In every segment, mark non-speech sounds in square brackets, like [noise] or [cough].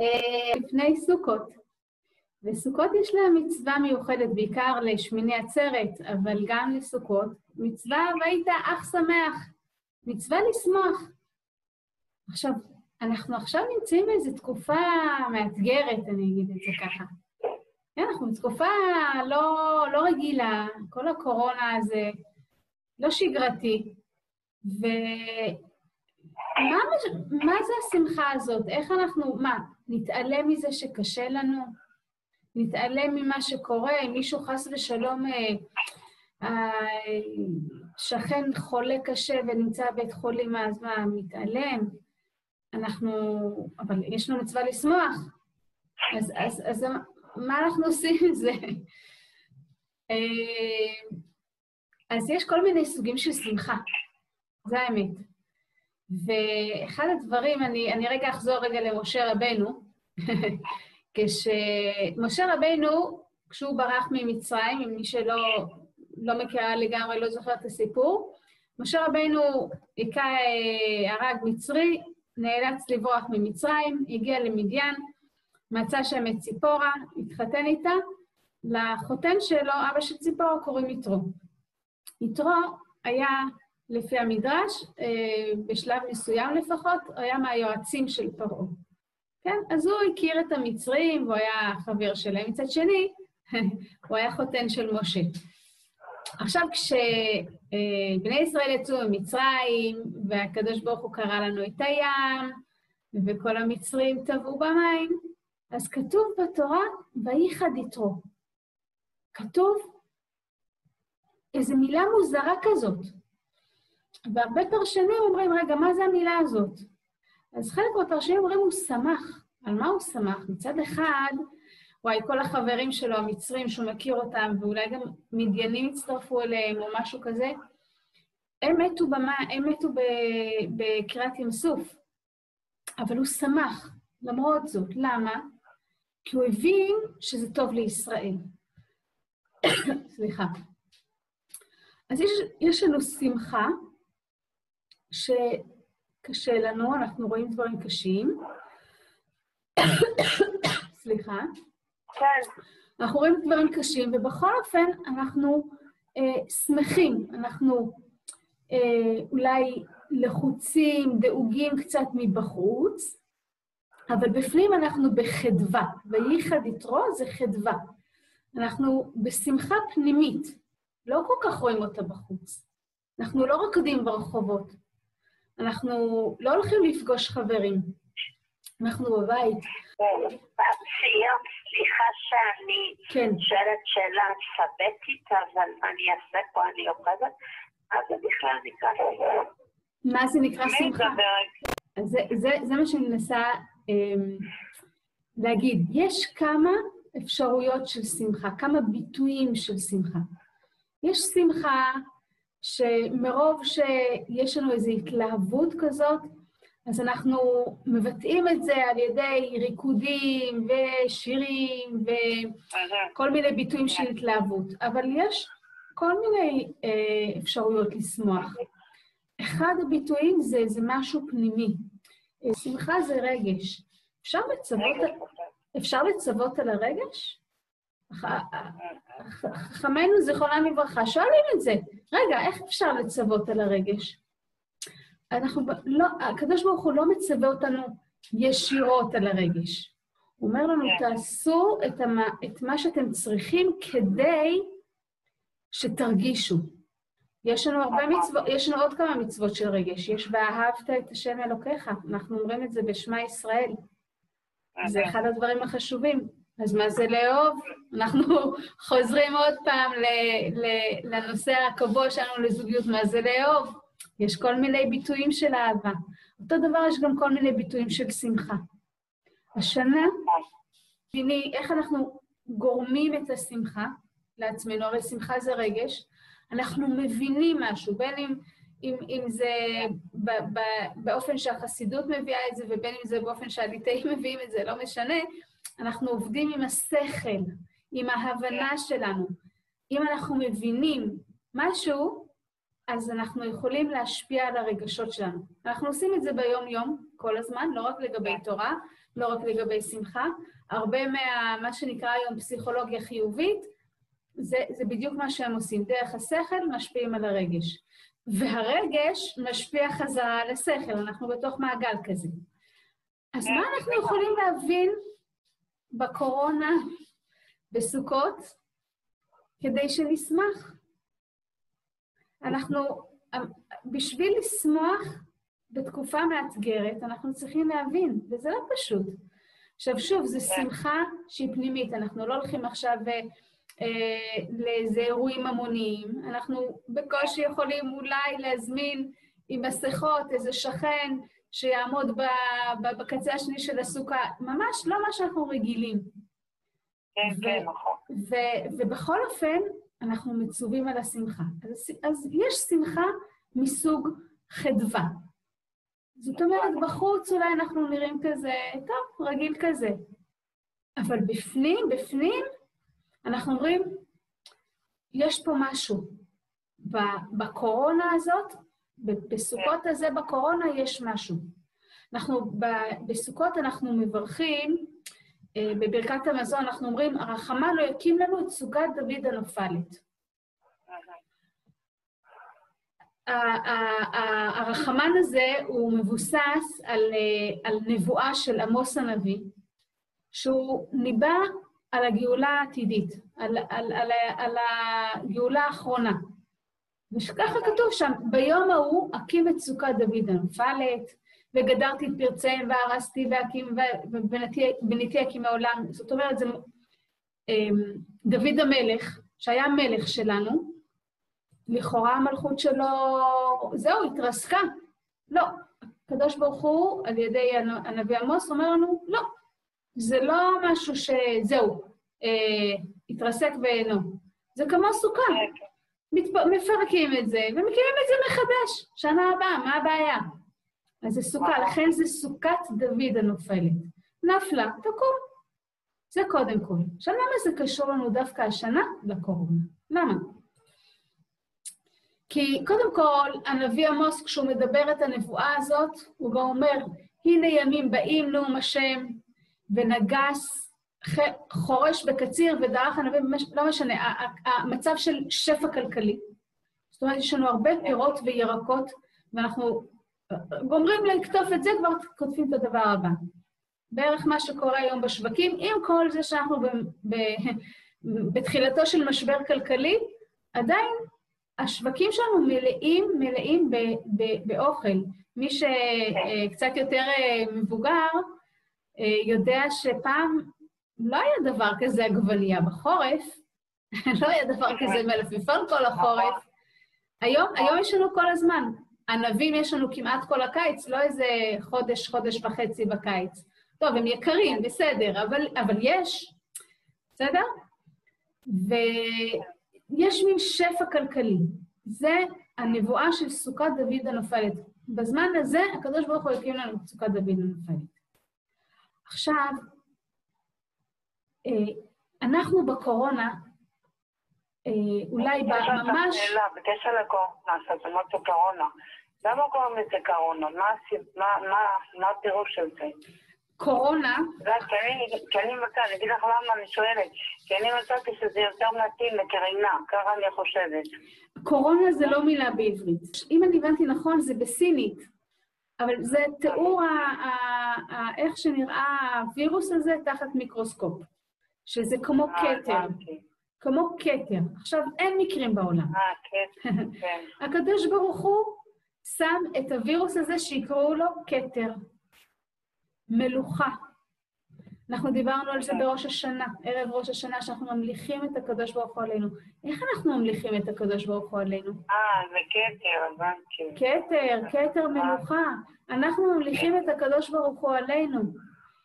אה, לפני סוכות. וסוכות יש להם מצווה מיוחדת, בעיקר לשמיני עצרת, אבל גם לסוכות. מצווה והיית אך שמח. מצווה לשמוח. עכשיו, אנחנו עכשיו נמצאים באיזו תקופה מאתגרת, אני אגיד את זה ככה. כן, אנחנו בתקופה לא, לא רגילה, כל הקורונה הזה לא שגרתי. ומה מה זה השמחה הזאת? איך אנחנו, מה, נתעלם מזה שקשה לנו? נתעלם ממה שקורה? אם מישהו חס ושלום, השכן אה, חולה קשה ונמצא בבית חולים, אז מה, מתעלם? אנחנו, אבל יש לנו מצווה לשמוח. אז, אז, אז מה אנחנו עושים עם זה? אה, אז יש כל מיני סוגים של שמחה, זה האמת. ואחד הדברים, אני, אני רגע אחזור רגע למשה רבנו, [laughs] כשמשה רבנו, כשהוא ברח ממצרים, אם מי שלא לא מכירה לגמרי, לא זוכר את הסיפור, משה רבנו היכה, אה, הרג מצרי, נאלץ לברוח ממצרים, הגיע למדיין, מצא שם את ציפורה, התחתן איתה. לחותן שלו, אבא של ציפורה, קוראים יתרו. יתרו היה, לפי המדרש, אה, בשלב מסוים לפחות, היה מהיועצים של פרעה. כן? אז הוא הכיר את המצרים, והוא היה חבר שלהם. מצד שני, [laughs] הוא היה חותן של משה. עכשיו, כשבני ישראל יצאו ממצרים, והקדוש ברוך הוא קרא לנו את הים, וכל המצרים טבעו במים, אז כתוב בתורה, וייחד יתרו. כתוב איזו מילה מוזרה כזאת. והרבה פרשנים אומרים, רגע, מה זה המילה הזאת? אז חלק מהפרשנים אומרים, הוא שמח. על מה הוא שמח? מצד אחד, וואי, כל החברים שלו, המצרים, שהוא מכיר אותם, ואולי גם מדיינים הצטרפו אליהם או משהו כזה, הם מתו, במה, הם מתו בקריאת ים סוף, אבל הוא שמח למרות זאת. למה? כי הוא הבין שזה טוב לישראל. [coughs] סליחה. אז יש, יש לנו שמחה שקשה לנו, אנחנו רואים דברים קשים. סליחה. כן. אנחנו רואים דברים קשים, ובכל אופן אנחנו אה, שמחים, אנחנו אה, אולי לחוצים, דאוגים קצת מבחוץ, אבל בפנים אנחנו בחדווה, וייחד יתרו זה חדווה. אנחנו בשמחה פנימית, לא כל כך רואים אותה בחוץ. אנחנו לא רוקדים ברחובות, אנחנו לא הולכים לפגוש חברים, אנחנו בבית. סליחה שאני כן. שואלת שאלה אלפביתית, אבל מה אני אעשה פה? אני אוחזת? מה זה בכלל נקרא שמחה? מה זה נקרא שמחה? זה, זה, זה מה שאני מנסה אמ, להגיד. יש כמה אפשרויות של שמחה, כמה ביטויים של שמחה. יש שמחה שמרוב שיש לנו איזו התלהבות כזאת, אז אנחנו מבטאים את זה על ידי ריקודים ושירים וכל מיני ביטויים של התלהבות. אבל יש כל מיני אה, אפשרויות לשמוח. אחד הביטויים זה, זה משהו פנימי. אה, שמחה זה רגש. אפשר לצוות, אפשר לצוות על הרגש? חכמינו, זיכרונם לברכה, שואלים את זה. רגע, איך אפשר לצוות על הרגש? אנחנו לא, הקדוש ברוך הוא לא מצווה אותנו ישירות על הרגש. הוא אומר לנו, כן. תעשו את, המה, את מה שאתם צריכים כדי שתרגישו. יש לנו הרבה נכון. מצוות, יש לנו עוד כמה מצוות של רגש. יש ואהבת את השם אלוקיך, אנחנו אומרים את זה בשמע ישראל. זה אחד הדברים החשובים. אז מה זה לאהוב? אנחנו [laughs] חוזרים עוד פעם לנושא הקבוע שלנו לזוגיות, מה זה לאהוב? יש כל מיני ביטויים של אהבה. אותו דבר יש גם כל מיני ביטויים של שמחה. השנה, תראי, איך אנחנו גורמים את השמחה לעצמנו, הרי שמחה זה רגש, אנחנו מבינים משהו, בין אם, אם, אם זה ב, ב, באופן שהחסידות מביאה את זה, ובין אם זה באופן שהליטאים מביאים את זה, לא משנה, אנחנו עובדים עם השכל, עם ההבנה שלנו. אם אנחנו מבינים משהו, אז אנחנו יכולים להשפיע על הרגשות שלנו. אנחנו עושים את זה ביום-יום, כל הזמן, לא רק לגבי תורה, לא רק לגבי שמחה. הרבה מה מה שנקרא היום פסיכולוגיה חיובית, זה, זה בדיוק מה שהם עושים. דרך השכל משפיעים על הרגש. והרגש משפיע חזרה על השכל, אנחנו בתוך מעגל כזה. אז מה אנחנו יכולים להבין בקורונה, בסוכות, כדי שנשמח? אנחנו, בשביל לשמוח בתקופה מאתגרת, אנחנו צריכים להבין, וזה לא פשוט. עכשיו, שוב, זו שמחה שהיא פנימית, אנחנו לא הולכים עכשיו אה, לאיזה אירועים המוניים, אנחנו בקושי יכולים אולי להזמין עם מסכות איזה שכן שיעמוד בקצה השני של הסוכה, ממש לא מה שאנחנו רגילים. כן, כן, נכון. ובכל אופן, אנחנו מצווים על השמחה. אז, אז יש שמחה מסוג חדווה. זאת אומרת, בחוץ אולי אנחנו נראים כזה, טוב, רגיל כזה. אבל בפנים, בפנים, אנחנו אומרים, יש פה משהו. בקורונה הזאת, בסוכות הזה בקורונה יש משהו. אנחנו, בסוכות אנחנו מברכים, אה, בברכת המזון אנחנו אומרים, הרחמה לא יקים לנו את סוגת דוד הנופלת. הרחמן הזה הוא מבוסס על, אה, על נבואה של עמוס הנביא, שהוא ניבא על הגאולה העתידית, על, על, על, על הגאולה האחרונה. וככה כתוב שם, ביום ההוא אקים את סוכת דוד הנופלת, וגדרתי את פרציהם והרסתי ואקים, ובניתי אקים מעולם. זאת אומרת, זה אמ, דוד המלך, שהיה מלך שלנו, לכאורה המלכות שלו, זהו, התרסקה. לא. הקדוש ברוך הוא, על ידי הנביא עמוס, אומר לנו, לא, זה לא משהו שזהו, אה, התרסק ואינו. זה כמו סוכה. מפרקים את זה ומקימים את זה מחדש, שנה הבאה, מה הבעיה? אז זה סוכה, לכן זה סוכת דוד הנופלת. נפלה, תקום. זה קודם כל. עכשיו, למה זה קשור לנו דווקא השנה? לקורונה. למה? כי קודם כל, הנביא עמוס, כשהוא מדבר את הנבואה הזאת, הוא גם אומר, הנה ימים באים נאום השם, ונגס חורש בקציר ודרך הנביא, לא משנה, המצב של שפע כלכלי. זאת אומרת, יש לנו הרבה פירות וירקות, ואנחנו גומרים לקטוף את זה, כבר כותבים את הדבר הבא. בערך מה שקורה היום בשווקים, עם כל זה שאנחנו ב, ב, בתחילתו של משבר כלכלי, עדיין השווקים שלנו מלאים, מלאים ב, ב, באוכל. מי שקצת יותר אה, מבוגר, אה, יודע שפעם לא היה דבר כזה עגבנייה בחורף, [laughs] לא היה דבר כזה מלפפון כל החורף. היום, היום יש לנו כל הזמן. ענבים יש לנו כמעט כל הקיץ, לא איזה חודש, חודש וחצי בקיץ. טוב, הם יקרים, בסדר, אבל, אבל יש, בסדר? ויש מין שפע כלכלי. זה הנבואה של סוכת דוד הנופלת. בזמן הזה הקדוש ברוך הוא הקים לנו את סוכת דוד הנופלת. עכשיו, אנחנו בקורונה, אה, אולי ממש... בקשר לקורונה. למה קוראים לזה קורונה? מה הפירוש של זה? קורונה... כי אני מצאתי, אני אגיד לך למה אני שואלת. כי אני מצאתי שזה יותר מתאים לקרינה, ככה אני חושבת. קורונה זה לא מילה בעברית. אם אני הבנתי נכון, זה בסינית. אבל זה תיאור איך שנראה הווירוס הזה תחת מיקרוסקופ, שזה כמו אה, כתר. כמו כתר. עכשיו, אין מקרים בעולם. אה, כתר, כן. [laughs] הקדוש ברוך הוא שם את הווירוס הזה שיקראו לו כתר. מלוכה. אנחנו דיברנו על זה כן. בראש השנה, ערב ראש השנה, שאנחנו ממליכים את הקדוש ברוך הוא עלינו. איך אנחנו ממליכים את הקדוש ברוך הוא עלינו? אה, זה כתר, הבנתי. כתר, כתר מלוכה. אנחנו ממליכים את הקדוש ברוך הוא עלינו.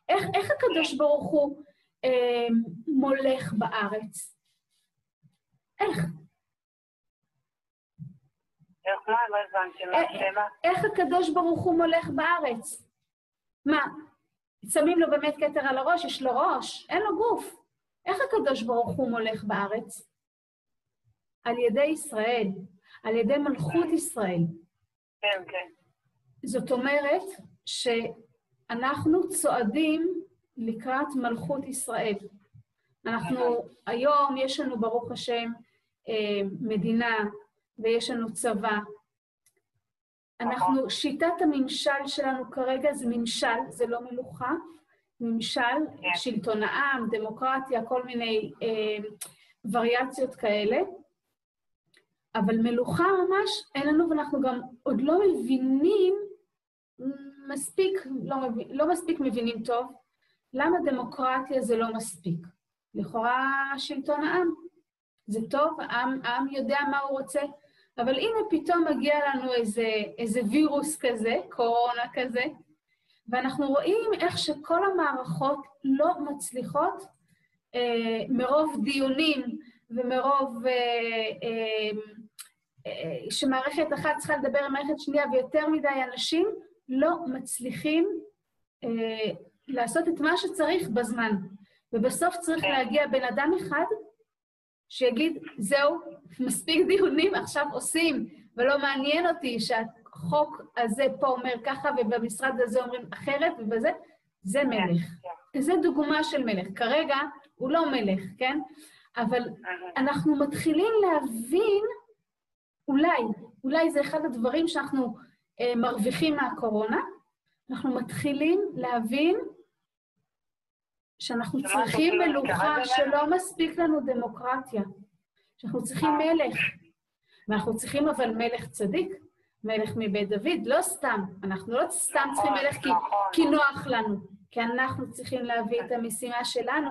איך, איך הקדוש ברוך הוא אה, מולך בארץ? איך? איך מה? לא הבנתי, מה השאלה? איך הקדוש ברוך הוא מולך בארץ? מה, שמים לו באמת כתר על הראש, יש לו ראש, אין לו גוף. איך הקדוש ברוך הוא מולך בארץ? על ידי ישראל, על ידי מלכות ישראל. כן, כן. זאת אומרת שאנחנו צועדים לקראת מלכות ישראל. אנחנו, היום יש לנו, ברוך השם, אה, מדינה ויש לנו צבא. אנחנו, שיטת הממשל שלנו כרגע זה ממשל, זה לא מלוכה. ממשל, כן. שלטון העם, דמוקרטיה, כל מיני אה, וריאציות כאלה. אבל מלוכה ממש אין לנו, ואנחנו גם עוד לא מבינים מספיק, לא, מבין, לא מספיק מבינים טוב, למה דמוקרטיה זה לא מספיק. לכאורה שלטון העם. זה טוב, העם, העם יודע מה הוא רוצה, אבל הנה פתאום מגיע לנו איזה, איזה וירוס כזה, קורונה כזה, ואנחנו רואים איך שכל המערכות לא מצליחות אה, מרוב דיונים ומרוב אה, אה, אה, שמערכת אחת צריכה לדבר עם מערכת שנייה ויותר מדי אנשים לא מצליחים אה, לעשות את מה שצריך בזמן. ובסוף צריך להגיע בן אדם אחד שיגיד, זהו, מספיק דיונים, עכשיו עושים, ולא מעניין אותי שהחוק הזה פה אומר ככה ובמשרד הזה אומרים אחרת ובזה, זה מלך. זה דוגמה של מלך. כרגע הוא לא מלך, כן? אבל אנחנו מתחילים להבין, אולי, אולי זה אחד הדברים שאנחנו אה, מרוויחים מהקורונה, אנחנו מתחילים להבין שאנחנו צריכים מלוכה, שלא מספיק לנו דמוקרטיה, שאנחנו צריכים מלך. ואנחנו צריכים אבל מלך צדיק, מלך מבית דוד, לא סתם. אנחנו לא סתם צריכים מלך כי, נכון. כי נוח לנו, כי אנחנו צריכים להביא את המשימה שלנו,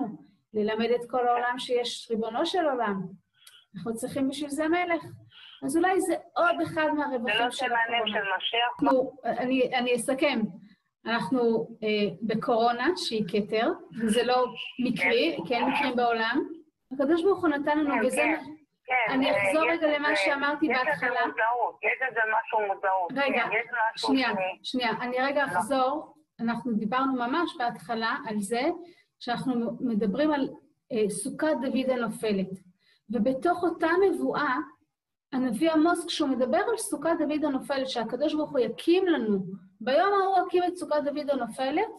ללמד את כל העולם שיש ריבונו של עולם. אנחנו צריכים בשביל זה מלך. אז אולי זה עוד אחד מהרווחים של הקורונה. זה לא של משיח? אני, אני אסכם. אנחנו אה, בקורונה, שהיא כתר, וזה לא מקרי, כן, כן מקרים בעולם. הקדוש ברוך הוא נתן לנו, כן, וזה... כן, כן, אני אחזור רגע למה שאמרתי בהתחלה. יש לזה מודעות, יש לזה משהו מודעות. רגע, שנייה, שנייה, אני רגע לא. אחזור. אנחנו דיברנו ממש בהתחלה על זה שאנחנו מדברים על אה, סוכת דוד הנופלת. ובתוך אותה נבואה, הנביא עמוס, כשהוא מדבר על סוכת דוד הנופלת, שהקדוש ברוך הוא יקים לנו ביום ההוא הקים את סוכת דוד הנופלת,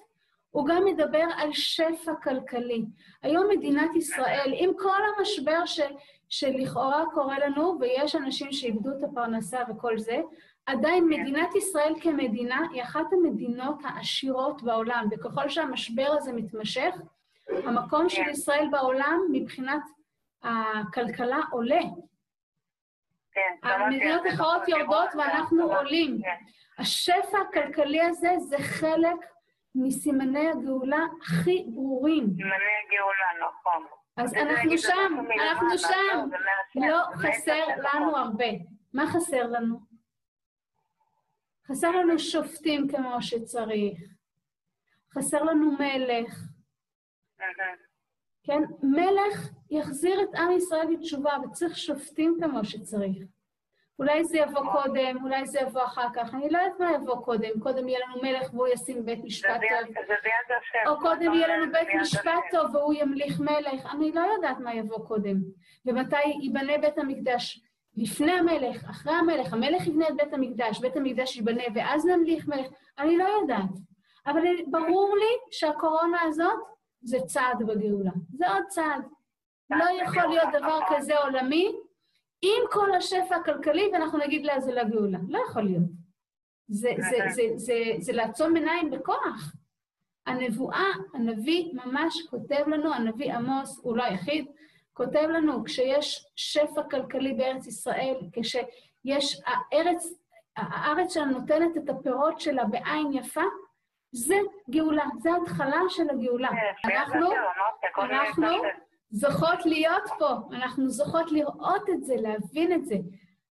הוא גם מדבר על שפע כלכלי. היום מדינת ישראל, עם כל המשבר ש, שלכאורה קורה לנו, ויש אנשים שאיבדו את הפרנסה וכל זה, עדיין מדינת ישראל כמדינה היא אחת המדינות העשירות בעולם, וככל שהמשבר הזה מתמשך, המקום של ישראל בעולם מבחינת הכלכלה עולה. כן, המדינות אחרות יורדות ואנחנו עולים. כן. השפע הכלכלי הזה זה חלק מסימני הגאולה הכי ברורים. סימני הגאולה, נכון. אז אנחנו שם, אנחנו שם. לא חסר לנו הרבה. מה חסר לנו? חסר לנו שופטים כמו שצריך. חסר לנו מלך. כן? מלך יחזיר את עם ישראל בתשובה, וצריך שופטים כמו שצריך. אולי זה יבוא קודם, אולי זה יבוא אחר כך, אני לא יודעת מה יבוא קודם. קודם יהיה לנו מלך והוא ישים בית משפט טוב. או קודם יהיה לנו בית משפט טוב והוא ימליך מלך. אני לא יודעת מה יבוא קודם. ומתי ייבנה בית המקדש. לפני המלך, אחרי המלך, המלך יבנה את בית המקדש, בית המקדש ייבנה ואז נמליך מלך. אני לא יודעת. אבל ברור לי שהקורונה הזאת זה צעד בגאולה. זה עוד צעד. לא יכול להיות דבר כזה עולמי עם כל השפע הכלכלי, ואנחנו נגיד לה, זה לגאולה. לא יכול להיות. זה, זה, זה, זה, זה, לעצום עיניים בכוח. הנבואה, הנביא ממש כותב לנו, הנביא עמוס, הוא לא היחיד, כותב לנו, כשיש שפע כלכלי בארץ ישראל, כשיש הארץ, הארץ שלנו נותנת את הפירות שלה בעין יפה, זה גאולה, זה ההתחלה של הגאולה. כן, אנחנו, אנחנו זוכות להיות פה, אנחנו זוכות לראות את זה, להבין את זה.